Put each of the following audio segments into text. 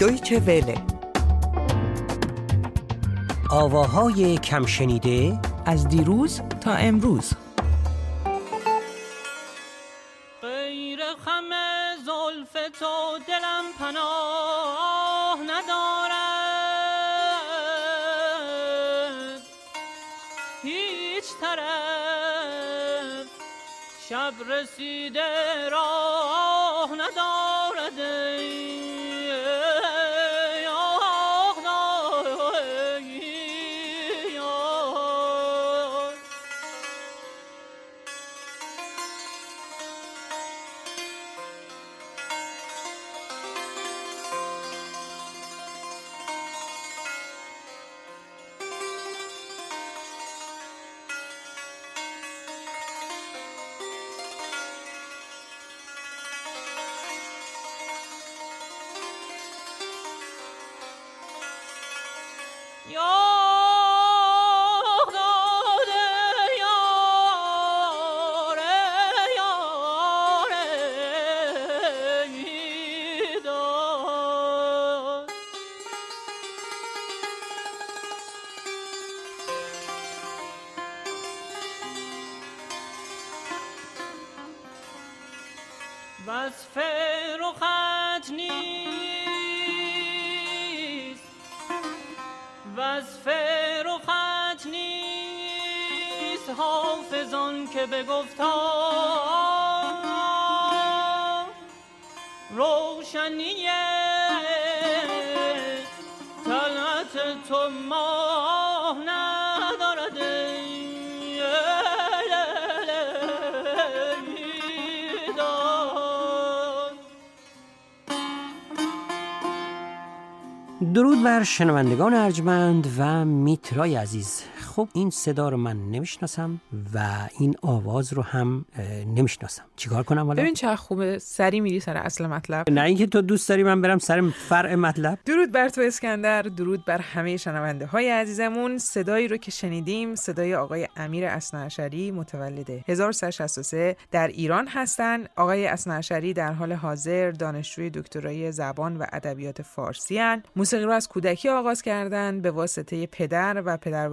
دویچه وله آواهای کم شنیده از دیروز تا امروز. تو ماه ندارد درود بر شنوندگان ارجمند و میترای عزیز خب این صدا رو من نمی‌شناسم و این آواز رو هم نمی‌شناسم. چیکار کنم حالا؟ ببین چه خوبه سری میری سر اصل مطلب. نه اینکه تو دوست داری من برم سر فرع مطلب. درود بر تو اسکندر درود بر همه شنونده های عزیزمون. صدایی رو که شنیدیم صدای آقای امیر اسنعشری متولد 1363 در ایران هستند آقای اسنعشری در حال حاضر دانشجوی دکترای زبان و ادبیات فارسی هن. موسیقی رو از کودکی آغاز کردن به واسطه پدر و پدر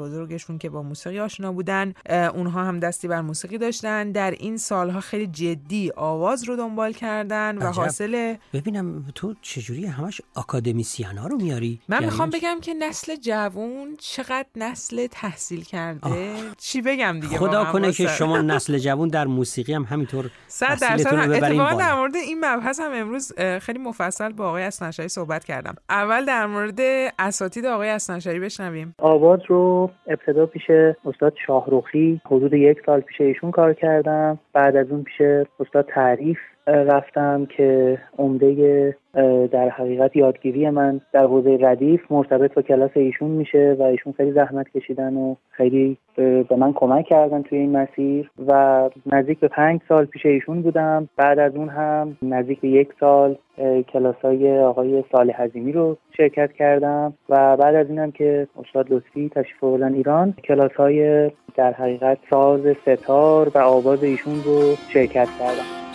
بزرگشون که با موسیقی آشنا بودن اونها هم دستی بر موسیقی داشتن. در این سالها خیلی جدی آواز رو دنبال کردن و عجب. حاصل ببینم تو چجوری همش آکادمیسیان ها رو میاری؟ من یعنی می‌خوام؟ بگم که نسل جوون چقدر نسل تحصیل کرده؟ چی بگم دیگه خدا کنه که شما نسل جوون در موسیقی هم همینطور صد درصد. اتفاقا در مورد این مبحث هم امروز خیلی مفصل با آقای اسنشری صحبت کردم. اول در مورد اساتید آقای اسنشری بشنویم. آواز رو ابتدا پیش استاد شاهروخی حدود یک سال پیش ایشون کار کردم. بعد از اون پیش استاد تعریف رفتم که عمده در حقیقت یادگیری من در حوزه ردیف مرتبط با کلاس ایشون میشه و ایشون خیلی زحمت کشیدن و خیلی به من کمک کردن توی این مسیر و نزدیک به پنج سال پیش ایشون بودم. بعد از اون هم نزدیک به یک سال کلاس های آقای صالح عظیمی رو شرکت کردم و بعد از اینم که استاد لطفی تشریف آوردن ایران کلاس های در حقیقت ساز ستار و آواز ایشون رو شرکت کردم.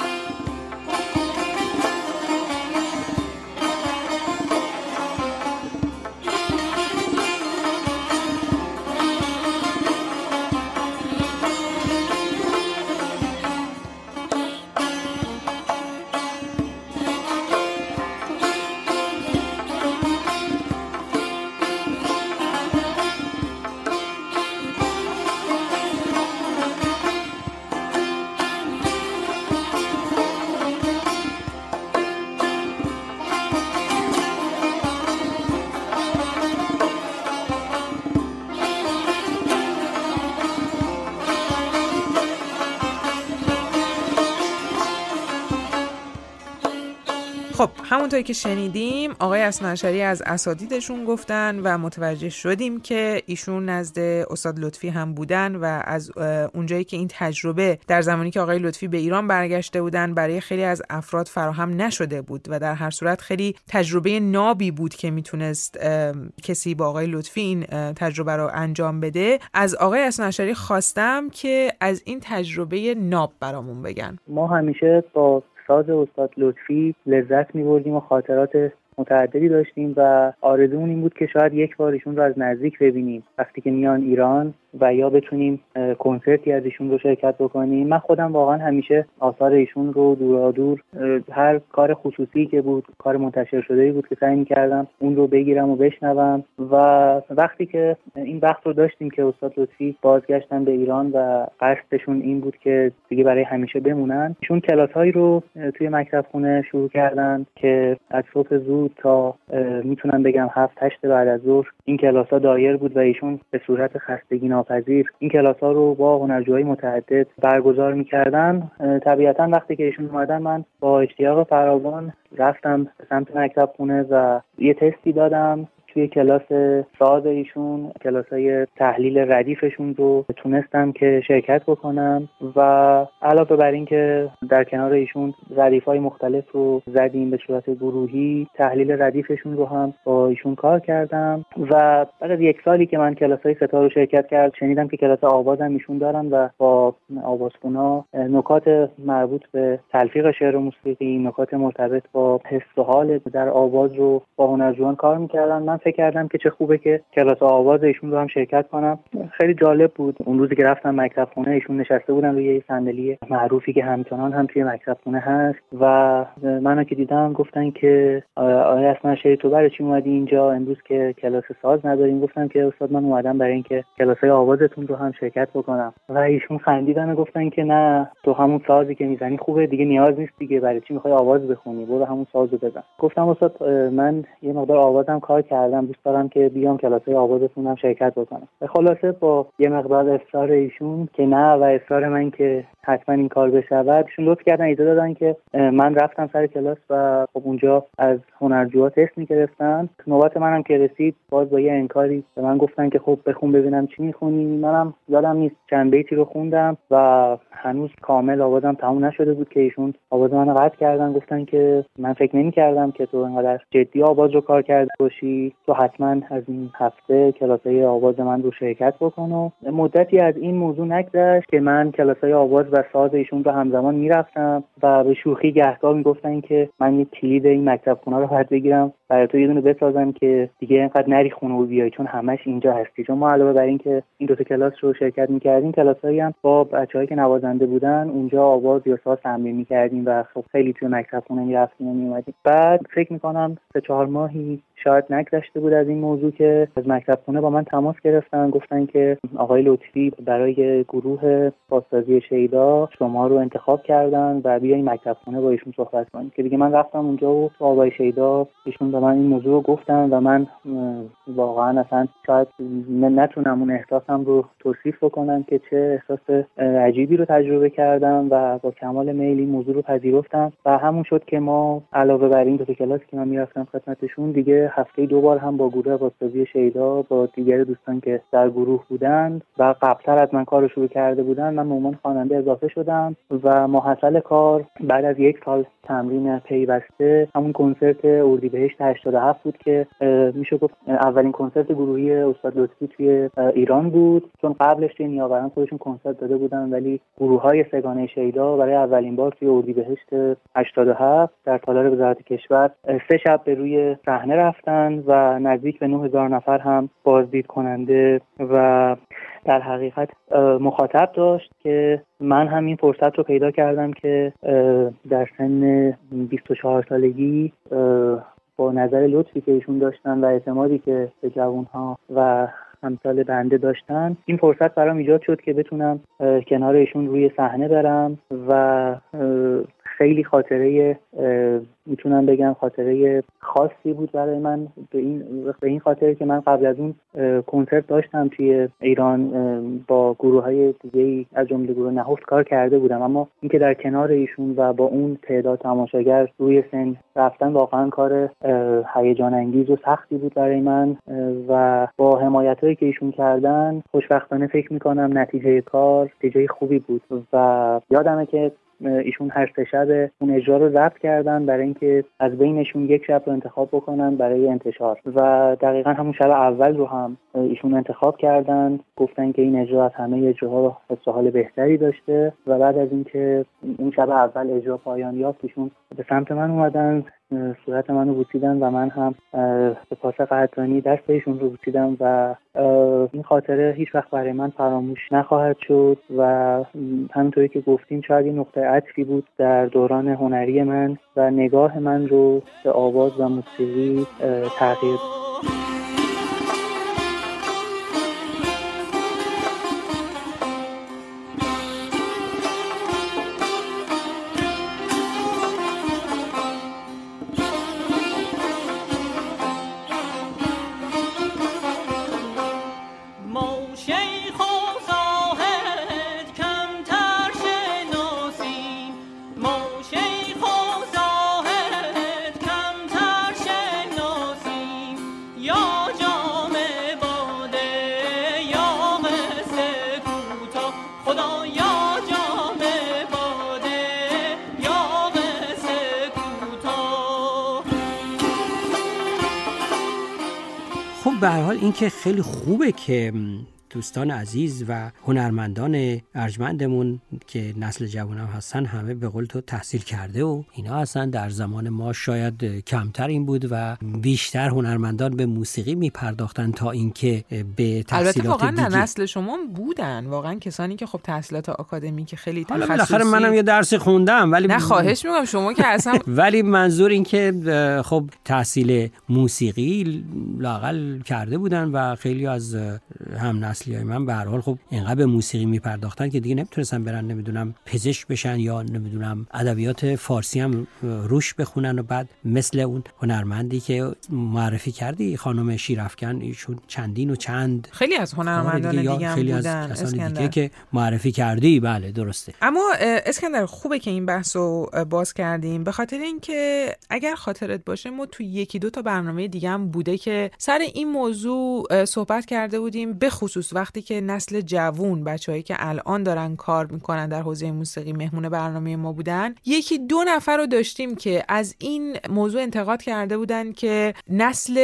که شنیدیم آقای اسنعشری از اساتیدشون گفتن و متوجه شدیم که ایشون نزد استاد لطفی هم بودن و از اونجایی که این تجربه در زمانی که آقای لطفی به ایران برگشته بودن برای خیلی از افراد فراهم نشده بود و در هر صورت خیلی تجربه نابی بود که می‌تونست کسی با آقای لطفی این تجربه رو انجام بده. از آقای اسنعشری خواستم که از این تجربه ناب برامون بگن. ما همیشه با ساز استاد لطفی لذت می‌بردیم و خاطرات متعددی داشتیم و آرزومون این بود که شاید یک بار ایشون رو از نزدیک ببینیم. وقتی که میان ایران و یا بتونیم کنسرتی از ایشون رو شرکت بکنیم. من خودم واقعا همیشه آثار ایشون رو دور هر کار خصوصی که بود کار منتشر شده بود که سعی می‌کردم اون رو بگیرم و بشنوم. و وقتی که این وقت رو داشتیم که استاد لطفی بازگشتن به ایران و قصدشون این بود که دیگه برای همیشه بمونن ایشون کلاس هایی رو توی مکتب خونه شروع کردن که از صبح زود تا می‌تونم بگم هفت هشت بعد از ظهر این کلاس ها دایر بود و ایشون به صورت خستگی ناپذیر. این کلاس ها رو با هنرجوهای متعدد برگزار می‌کردن. طبیعتا وقتی که ایشون اومدن من با اشتیاق فراوان رفتم به سمت مکتب خونه و یه تستی دادم. توی کلاس ساز ایشون کلاس های تحلیل ردیفشون رو تونستم که شرکت بکنم و علاوه بر اینکه در کنار ایشون ردیف های مختلف رو زدیم به صورت گروهی تحلیل ردیفشون رو هم با ایشون کار کردم و بعد از یک سالی که من کلاس های ستار رو شرکت کرد شنیدم که کلاس آواز هم ایشون دارن و با آوازخونا نکات مربوط به تلفیق شعر و موسیقی نکات مرتبط با حس و حال در آواز رو با هنرجویان کار می‌کردن. من فکر کردم که چه خوبه که کلاس آواز ایشون رو هم شرکت کنم. خیلی جالب بود. اون روزی که رفتم مکتب خونه ایشون نشسته بودن روی یه صندلی معروفی که همچنان هم توی مکتب خونه هست و منو که دیدم گفتن که آیا اصلا شری تو برای چی اومدی اینجا؟ امروز که کلاس ساز نداریم. گفتم که استاد من اومدم برای اینکه کلاس های آوازتون رو هم شرکت بکنم. و ایشون خندیدن و گفتن که نه تو همون سازی که می‌زنی خوبه دیگه نیاز نیست دیگه. برای چی می‌خوای آواز بخونی؟ برو همون سازو بزن. گفتم استاد من یه مقدار آوازم کار کردم دوست دارم که بیام کلاس های آوازتون هم شرکت بکنم. خلاصه با یه مقدار اصرار ایشون که نه و اصرار من که حتما این کار بشود. ایشون لطف کردن ایده دادن که من رفتم سر کلاس و خب اونجا از هنرجوها تست می‌گرفتن. نوبت منم که رسید باز با یه انکاری به من گفتن که خب بخون ببینم چی می‌خونی. منم یادم نیست چند بیتی رو خوندم و هنوز کامل آوازم تموم نشده بود که ایشون آواز منو قطع کردن. گفتن که من فکر نمی‌کردم که تو انقدر جدی آواز رو کار کرده باشی. تو حتما از این هفته کلاسای آواز من رو شرکت بکن و مدتی از این موضوع نگذشت که من کلاسای آواز و ساز ایشون رو همزمان می‌رفتم و به شوخی گهگاه می‌گفتن که من یه کلید این مکتب خونه رو باید بگیرم برای تو یه دونه بسازم که دیگه اینقدر نری خونه و بیای چون همش اینجا هستی. چون ما علاوه بر اینکه این دو تا کلاس رو شرکت می‌کردیم کلاسایی هم با بچههایی که نوازنده بودن اونجا آواز یا ساز تمرین می‌کردیم و خب خیلی توی مکتب خونه می‌رفتیم و میومدیم بعد فکر می‌کنم سه چهار ماهی شاید نگذشته بود از این موضوع که از مکتب خونه با من تماس گرفتن گفتن که آقای لطفی برای گروه بازسازی شیدا شما رو انتخاب کردن و بیاین مکتب خونه با ایشون صحبت کنید که دیگه من رفتم اونجا و تو آقای شیدا ایشون به من این موضوع رو گفتن و من واقعا اصلا شاید نتونم اون احساسم رو توصیف بکنم که چه احساس عجیبی رو تجربه کردم و با کمال میل این موضوع رو پذیرفتم. و همون شد که ما علاوه بر این دو کلاسی که من می‌رفتم خدمتشون دیگه هفته دو بار هم با گروه بازسازی شیدا با دیگر دوستان که در گروه بودند و قبلتر از من کار شروع کرده بودن من به عنوان خواننده اضافه شدم و محصل کار بعد از یک سال تمرین پیوسته همون کنسرت اردیبهشت 87 بود که میشه گفت اولین کنسرت گروهی استاد لطفی توی ایران بود. چون قبلش توی نیاوران خودشون کنسرت داده بودن ولی گروه های سگانه شیدا برای اولین بار توی اردیبهشت 87 در تالار وزارت کشور سه شب به روی صحنه رفتن و نزدیک به 9000 نفر هم بازدید کننده و در حقیقت مخاطب داشت که من هم این فرصت رو پیدا کردم که در سن 24 سالگی با نظر لطفی که ایشون داشتن و اعتمادی که به جوانها و همسال بنده داشتن این فرصت برام ایجاد شد که بتونم کنار ایشون روی صحنه برم و خیلی خاطره می‌تونم بگم خاطره خاصی بود برای من به این به این خاطر که من قبل از اون کنسرت داشتم توی ایران با گروه های دیگه از جمله گروه نهفت کار کرده بودم. اما اینکه در کنار ایشون و با اون تعداد تماشاگر روی سن رفتن واقعا کار هیجان انگیز و سختی بود برای من و با حمایت هایی که ایشون کردن خوشبختانه فکر می‌کنم نتیجه کار نتیجه خوبی بود. و یادمه که ایشون هر سه شب اون اجرا رو ضبط کردن برای اینکه از بینشون یک شب رو انتخاب بکنن برای انتشار. و دقیقا همون شب اول رو هم ایشون انتخاب کردن گفتن که این اجرا از همه اجراها حس حال بهتری داشته و بعد از اینکه اون شب اول اجرا پایان یافت ایشون به سمت من اومدن. صورت منو بوسیدن و من هم به پاس قدردانی دست ایشون رو بوسیدم و این خاطره هیچ وقت برای من فراموش نخواهد شد و همینطوری که گفتیم شاید این نقطه عطفی بود در دوران هنری من و نگاه من رو به آواز و موسیقی تغییر. که خیلی خوبه که دوستان عزیز و هنرمندان ارجمندمون که نسل جوان هم هستن همه به قول تو تحصیل کرده و اینا هستن. در زمان ما شاید کمتر این بود و بیشتر هنرمندان به موسیقی میپرداختن تا اینکه به تحصیلات البته واقعا دیگه نسل شما بودن. واقعا کسانی که خب تحصیلات آکادمی که خیلی حالا بالاخره منم یه درسی خوندم ولی نه خواهش می‌کنم شما که اصلا ولی منظور این که خب تحصیل موسیقی لاقل کرده بودن و خیلی از هم نسلی های من به هر حال خب اینقدر به موسیقی میپرداختن که دیگه نمی‌تونستن برن نمی‌دونم پزشک بشن یا نمی‌دونم ادبیات فارسی هم روش بخونن و بعد مثل اون هنرمندی که معرفی کردی خانم شیرافکن ایشون چندین و چند خیلی از هنرمندان دیگه هم خیلی از بودن. کسان اسکندر. دیگه که معرفی کردی. بله درسته. اما اسکندر خوبه که این بحث رو باز کردیم. به خاطر اینکه اگر خاطرت باشه ما تو یکی دو تا برنامه دیگه هم بوده که سر این موضوع صحبت کرده بودیم به خصوص وقتی که نسل جوون بچههایی که الان دارن کار می‌کنن در حوزه موسیقی مهمون برنامه ما بودن یکی دو نفر رو داشتیم که از این موضوع انتقاد کرده بودن که نسل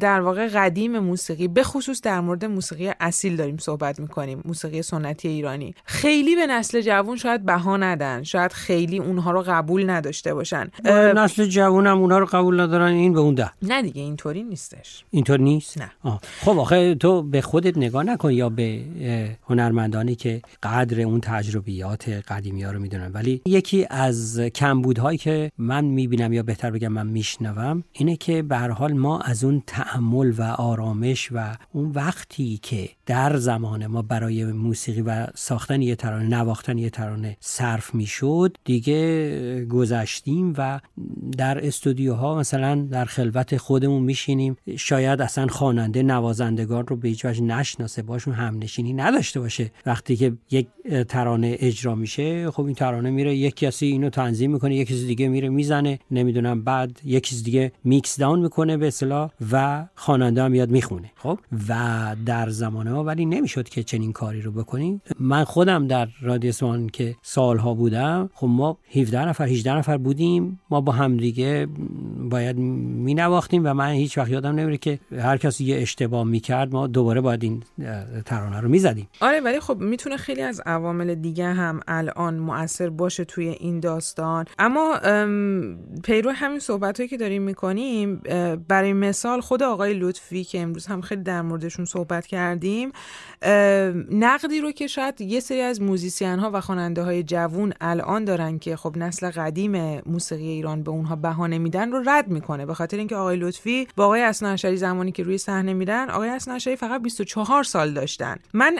در واقع قدیم موسیقی به خصوص در مورد موسیقی اصیل داریم صحبت می‌کنیم موسیقی سنتی ایرانی. خیلی به نسل جوون شاید بها ندن شاید خیلی اونها رو قبول نداشته باشن. نسل جوان هم اونا رو قبول ندارن این به اون ده. نه دیگه اینطوری نیستش. اینطور نیست؟ نه. آه. خب آخه تو به خودت نگاه نکن. یا به هنرمندانی که قدر اون تجربیات قدیمی ها رو می‌دونن. ولی یکی از کمبودهایی که من می‌بینم یا بهتر بگم من میشنوم اینه که به هر حال ما از اون تعمل و آرامش و اون وقتی که در زمان ما برای موسیقی و ساختن یه ترانه نواختن یه ترانه صرف می‌شد دیگه گذشتیم و در استودیوها مثلا در خلوت خودمون میشینیم. شاید اصلا خواننده نوازندگان رو به هیچ وجه باشون همنشینی نداشته باشه. وقتی که یک ترانه اجرا میشه خب این ترانه میره یک کسی اینو تنظیم می‌کنه یک کسی دیگه میره می‌زنه نمی‌دونم بعد یک کسی دیگه میکس داون می‌کنه به اصطلاح و خواننده هم میاد می‌خونه. خب؟ و در زمان ما ولی نمی‌شد که چنین کاری رو بکنیم. من خودم در رادیو که سالها بودم خب ما 17 نفر 18 نفر بودیم. ما با همدیگه باید می نواختیم و من هیچ وقت یادم نمیره که هر کسی یه اشتباه می‌کرد ما دوباره باید این ترانه رو می‌زدیم. آره ولی خب می‌تونه خیلی از عوامل دیگه هم الان مؤثر باشه توی این داستان. اما ام، پیرو همین صحبت هایی که داریم می‌کنیم برای مثال خود آقای لطفی که امروز هم خیلی در موردشون صحبت کردیم نقدی رو که شاید یه سری از موزیسین ها و خواننده های جوون الان دارن که خب نسل قدیم موسیقی ایران به اونها بهانه میدن رو رد می‌کنه. به خاطر اینکه آقای لطفی با آقای اسناعشری زمانی که روی صحنه میرن آقای اسناعشری فقط 24 سال داشتن. من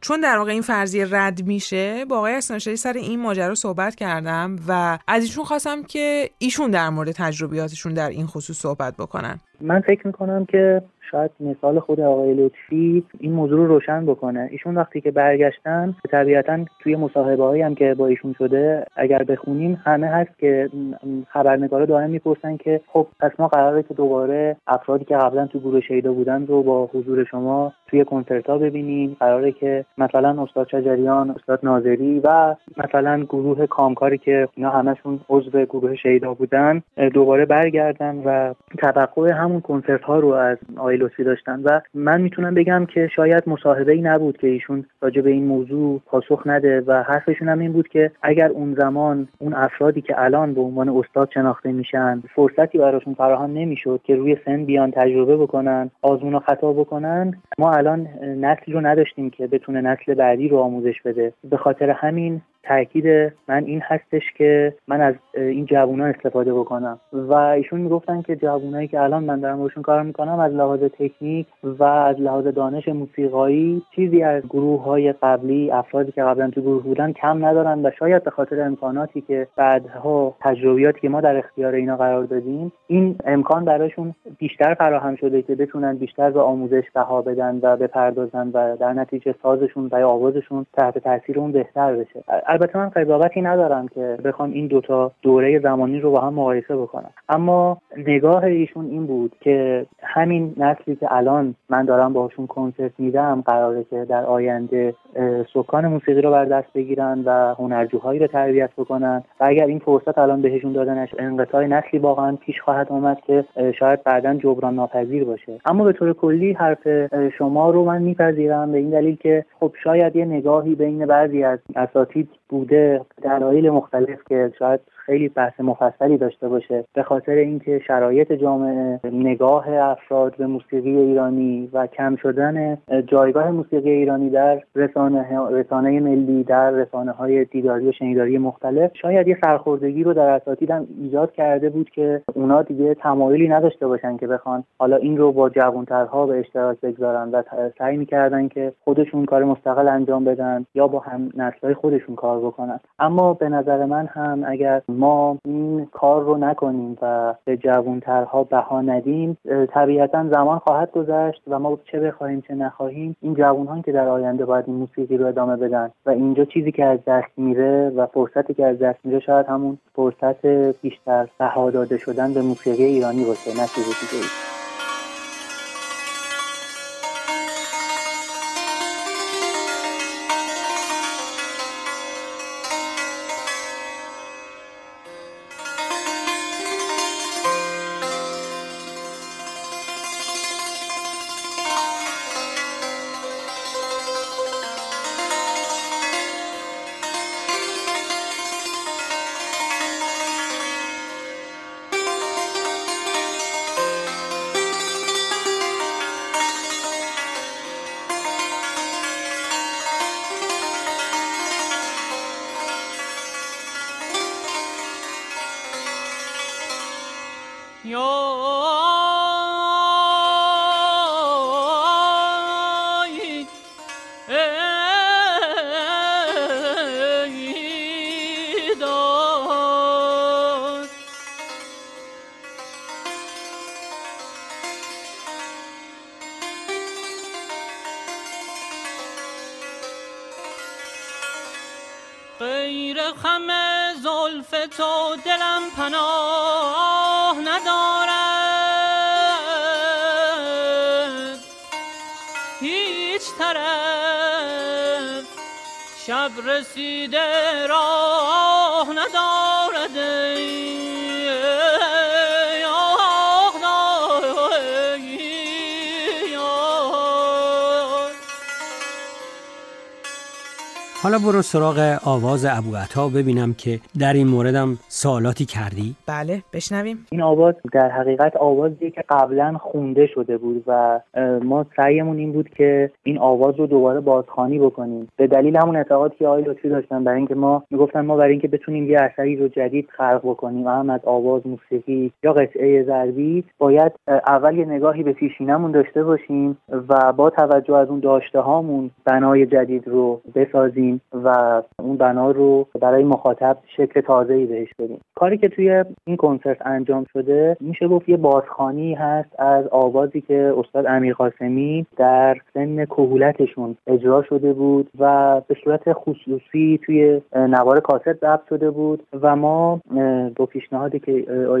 چون در واقع این فرضیه رد میشه با آقای اسناعشری سر این ماجرا صحبت کردم و از ایشون خواستم که ایشون در مورد تجربیاتشون در این خصوص صحبت بکنن. من فکر می‌کنم که شاید مثال خود آقای لطفی این موضوع رو روشن بکنه. ایشون وقتی که برگشتن طبیعتا توی مصاحبه هایی هم که با ایشون شده اگر بخونیم همه هست که خبرنگارا دائم می‌پرسن که خب پس ما قراره که دوباره افرادی که قبلا تو گروه شیدا بودن رو با حضور شما توی کنسرت ها ببینیم. قراره که مثلا استاد شجریان استاد ناظری و مثلا گروه کامکاری که اینا همشون عضو گروه شیدا بودن دوباره برگردن و توقع همون کنسرت ها رو از آقای لطفی داشتن و من می‌تونم بگم که شاید مصاحبه ای نبود که ایشون راجع به این موضوع پاسخ نده و حرفشون هم این بود که اگر اون زمان اون افرادی که الان به عنوان استاد شناخته میشن فرصتی براشون فراهم نمی‌شد که روی سن بیان تجربه بکنن آزمون و خطا بکنن ما الان نسلی رو نداشتیم که بتونه نسل بعدی رو آموزش بده. به خاطر همین تاکید من این هستش که من از این جوونا استفاده بکنم. و ایشون می‌گفتن که جوونایی که الان من دارم روشون کار می‌کنم از لحاظ تکنیک و از لحاظ دانش موسیقایی چیزی از گروه های قبلی افرادی که قبلا تو گروه بودن کم ندارن و شاید به خاطر امکاناتی که بعدها تجربیاتی که ما در اختیار اینا قرار دادیم این امکان براشون بیشتر فراهم شده که بتونن بیشتر به آموزش بها بدن و بپردازن و در نتیجه سازشون و آوازشون تحت تاثیر اون بهتر بشه. البته من قضاوتی ندارم که بخوام این دوتا دوره زمانی رو با هم مقایسه بکنم. اما نگاه ایشون این بود که همین نسلی که الان من دارم باشون کنسرت میدم قراره که در آینده سکان موسیقی رو بر دست بگیرن و هنرجوهایی رو تربیت بکنن. و اگر این فرصت الان بهشون دادنش انقطاع نسلی واقعا پیش خواهد آمد که شاید بعدا جبران ناپذیر باشه. اما به طور کلی حرف شما رو من میپذیرم به این دلیل که خب شاید یه نگاهی بین بعضی از اساتید بوده دلایل مختلف که شاید خیلی بحث مفصلی داشته باشه به خاطر اینکه شرایط جامعه نگاه افراد به موسیقی ایرانی و کم شدن جایگاه موسیقی ایرانی در رسانه رسانه ملی در رسانه های دیداری و شنیداری مختلف شاید یه سرخوردگی رو در اساتید هم ایجاد کرده بود که اونا دیگه تمایلی نداشته باشن که بخوان حالا این رو با جوانترها به اشتراک بگذارن و سعی می‌کردن که خودشون کار مستقل انجام بدن یا با هم نسلهای خودشون کار بکنن. اما به نظر من هم اگر ما این کار رو نکنیم و به جوانترها بها ندیم. طبیعتا زمان خواهد گذشت و ما چه بخواهیم چه نخواهیم این جوانان که در آینده باید این موسیقی رو ادامه بدن و اینجا چیزی که از دست میره و فرصتی که از دست میره شاید همون فرصت بیشتر بها داده شدن به موسیقی ایرانی باشه نه چیز دیگه دلم پناه ندارد. هیچ طرف شب رسیده راه حالا برو سراغ آواز ابو عطا ببینم که در این موردم سوالاتی کردی. بله بشنویم. این آواز در حقیقت آوازی که قبلا خونده شده بود و ما سعیمون این بود که این آواز رو دوباره بازخوانی بکنیم. به دلیل همون اعتقادی که آقای لطفی داشتن برای اینکه ما می‌گفتن ما برای اینکه بتونیم یه اثری رو جدید خلق بکنیم هم از آواز موسیقی یا قطعه ضربی باید اول یه نگاهی به پیشینمون داشته باشیم و با توجه از اون داشته هامون بنای جدید رو بسازیم. و اون بنا رو برای مخاطب شکل تازه ای بهش بدیم. کاری که توی این کنسرت انجام شده میشه گفت یه بازخانی هست از آوازی که استاد امیر قاسمی در سن کهولتشون اجرا شده بود و به صورت خصوصی توی نوار کاست ضبط شده بود و ما با پیشنهادی که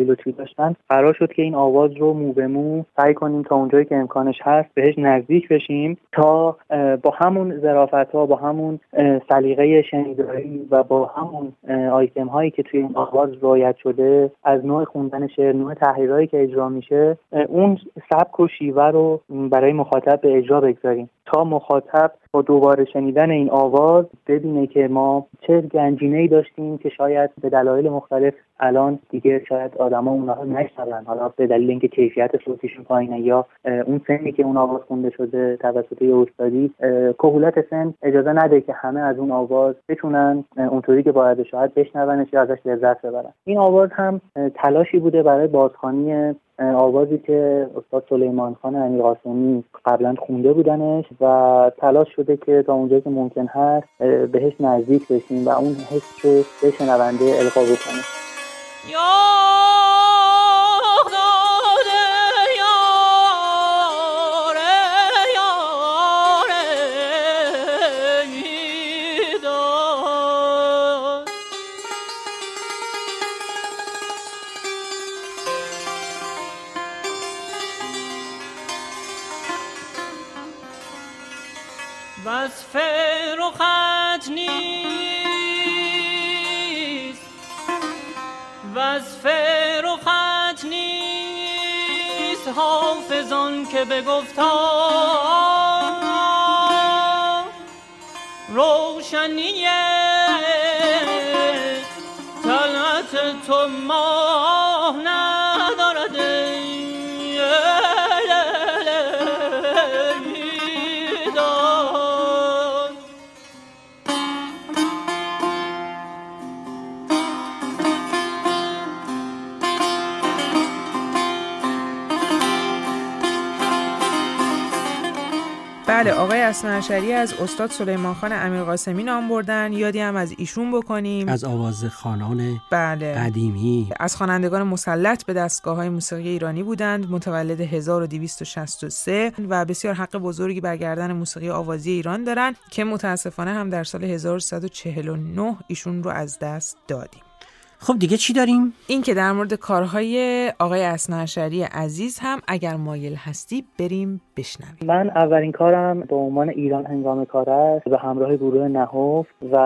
لطفی داشتن قرار شد که این آواز رو مو به مو سعی کنیم تا اونجایی که امکانش هست بهش نزدیک بشیم تا با همون ظرافت ها با همون سلیقه شنیداری و با همون آیتم هایی که توی این آواز رعایت شده از نوع خوندن شعر نوع تحریرهایی که اجرا میشه اون سبک و شیوه رو برای مخاطب به اجرا بگذاریم. تا مخاطب با دوباره شنیدن این آواز ببینه که ما چه گنجینه ای داشتیم که شاید به دلایل مختلف الان دیگه شاید آدما اونها رو نشنون. حالا به دلیل اینکه کیفیت صوتیشون پایینه یا اون سنی که اون آواز خونده شده توسط استادی کهولت سن اجازه نده که همه از اون آواز بتونن اونطوری که باید شاید بشنونش یا ازش لذت ببرن. این آواز هم تلاشی بوده برای بازخوانی آوازی که استاد سلیمان خان امیر قاسمی قبلا خونده بودنش و تلاش شده که تا اونجایی که ممکن هست بهش نزدیک بشیم و اون حس رو به شنونده القا بکنیم حافظان که به گفتا روشنی طلعت تو ماه آقای اسمعشری از استاد سلیمان خان امیر قاسمی نام بردن. یادی هم از ایشون بکنیم. از آواز خانان بله. قدیمی. از خوانندگان مسلط به دستگاه های موسیقی ایرانی بودند. متولد 1263 و بسیار حق بزرگی برگردن موسیقی آوازی ایران دارند که متاسفانه هم در سال 1149 ایشون رو از دست دادیم. خب دیگه چی داریم؟ این که در مورد کارهای آقای اسنعشری عزیز هم اگر مایل هستی بریم بشنویم. من اولین کارم به عنوان ایران هنگام کار است به همراه گروه نهفت و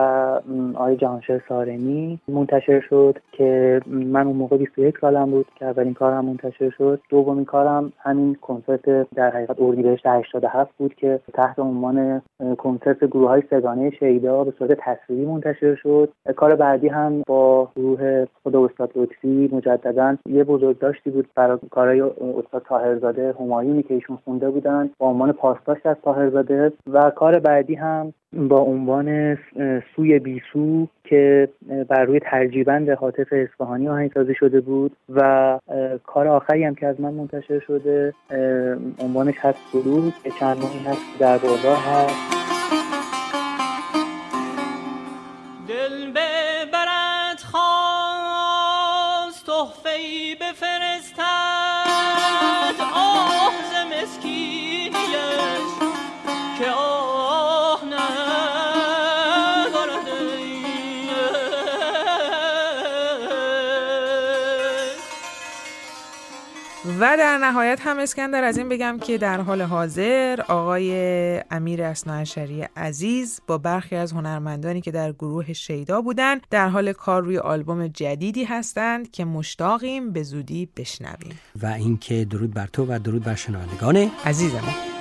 آقای جهانشاه سارمی منتشر شد که من اون موقع 21 سالم بود که اولین کارم منتشر شد. دومین کارم همین کنسرت در حقیقت اردیبهشت 87 بود که تحت عنوان کنسرت گروه های سگانه شیدا به صورت تصویری منتشر شد. کار بعدی هم با گروه خود استاد لطفی مجددا یه بزرگ داشتی بود برای کارهای استاد تاهرزاده همایونی که ایشون خونده بودن با عنوان پاسداشت از تاهرزاده و کار بعدی هم با عنوان سوی بیسو که بر روی ترجیبند حاطف اصفهانی آهنگسازی شده بود و کار آخری هم که از من منتشر شده عنوانش هست سرود که چند ماهی هست در بازار هست. و در نهایت هم اسکندر از این بگم که در حال حاضر آقای امیر اسناعشری عزیز با برخی از هنرمندانی که در گروه شیدا بودند در حال کار روی آلبوم جدیدی هستند که مشتاقیم به زودی بشنویم. و اینکه درود بر تو و درود بر شنوندگان عزیزم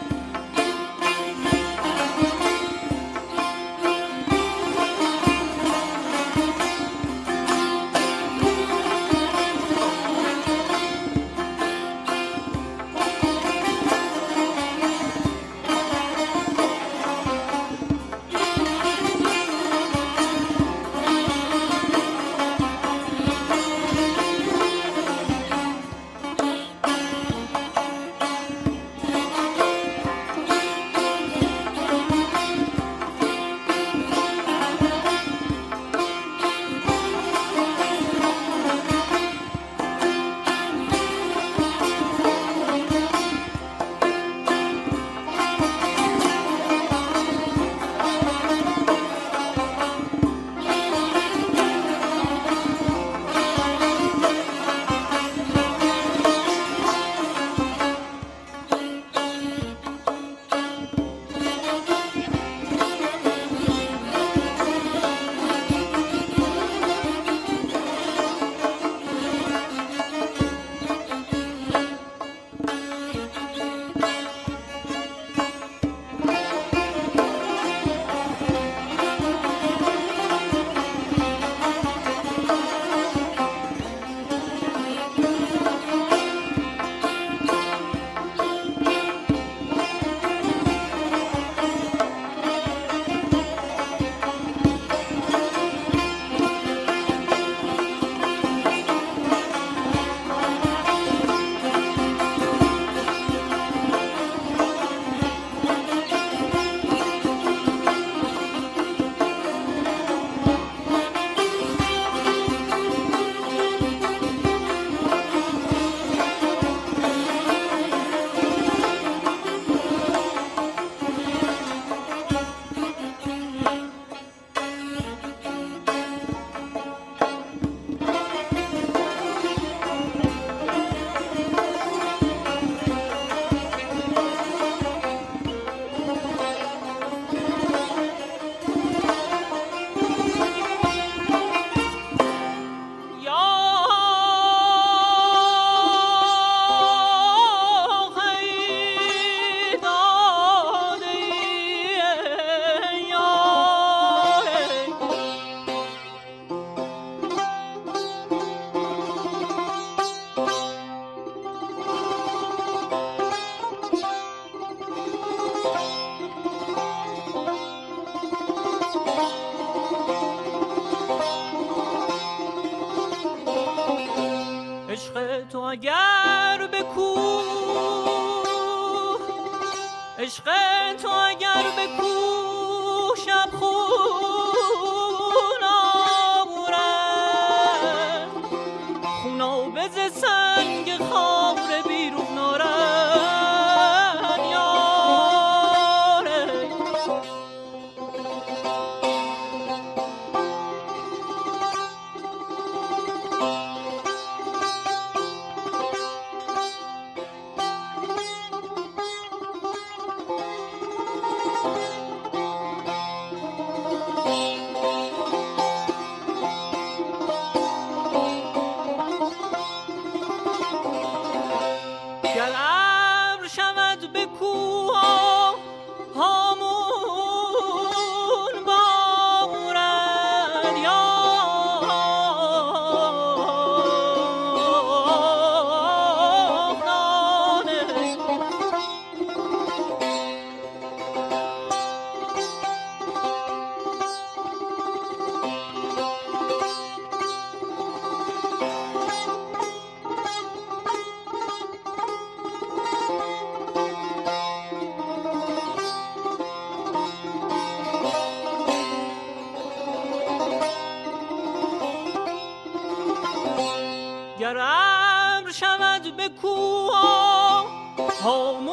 هامون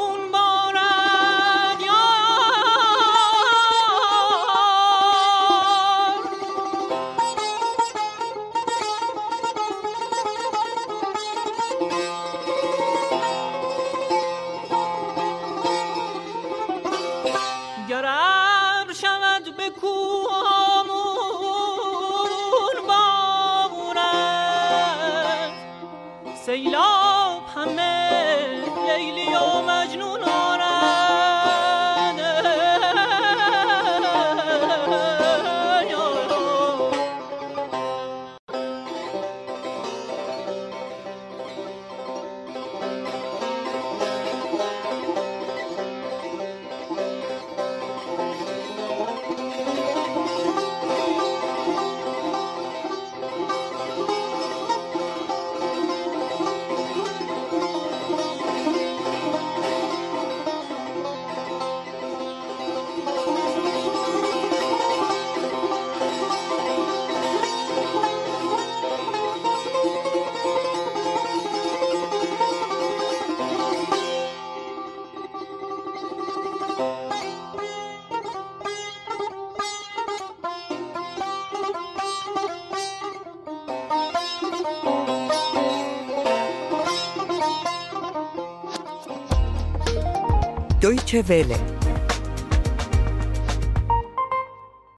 Deutsche Welle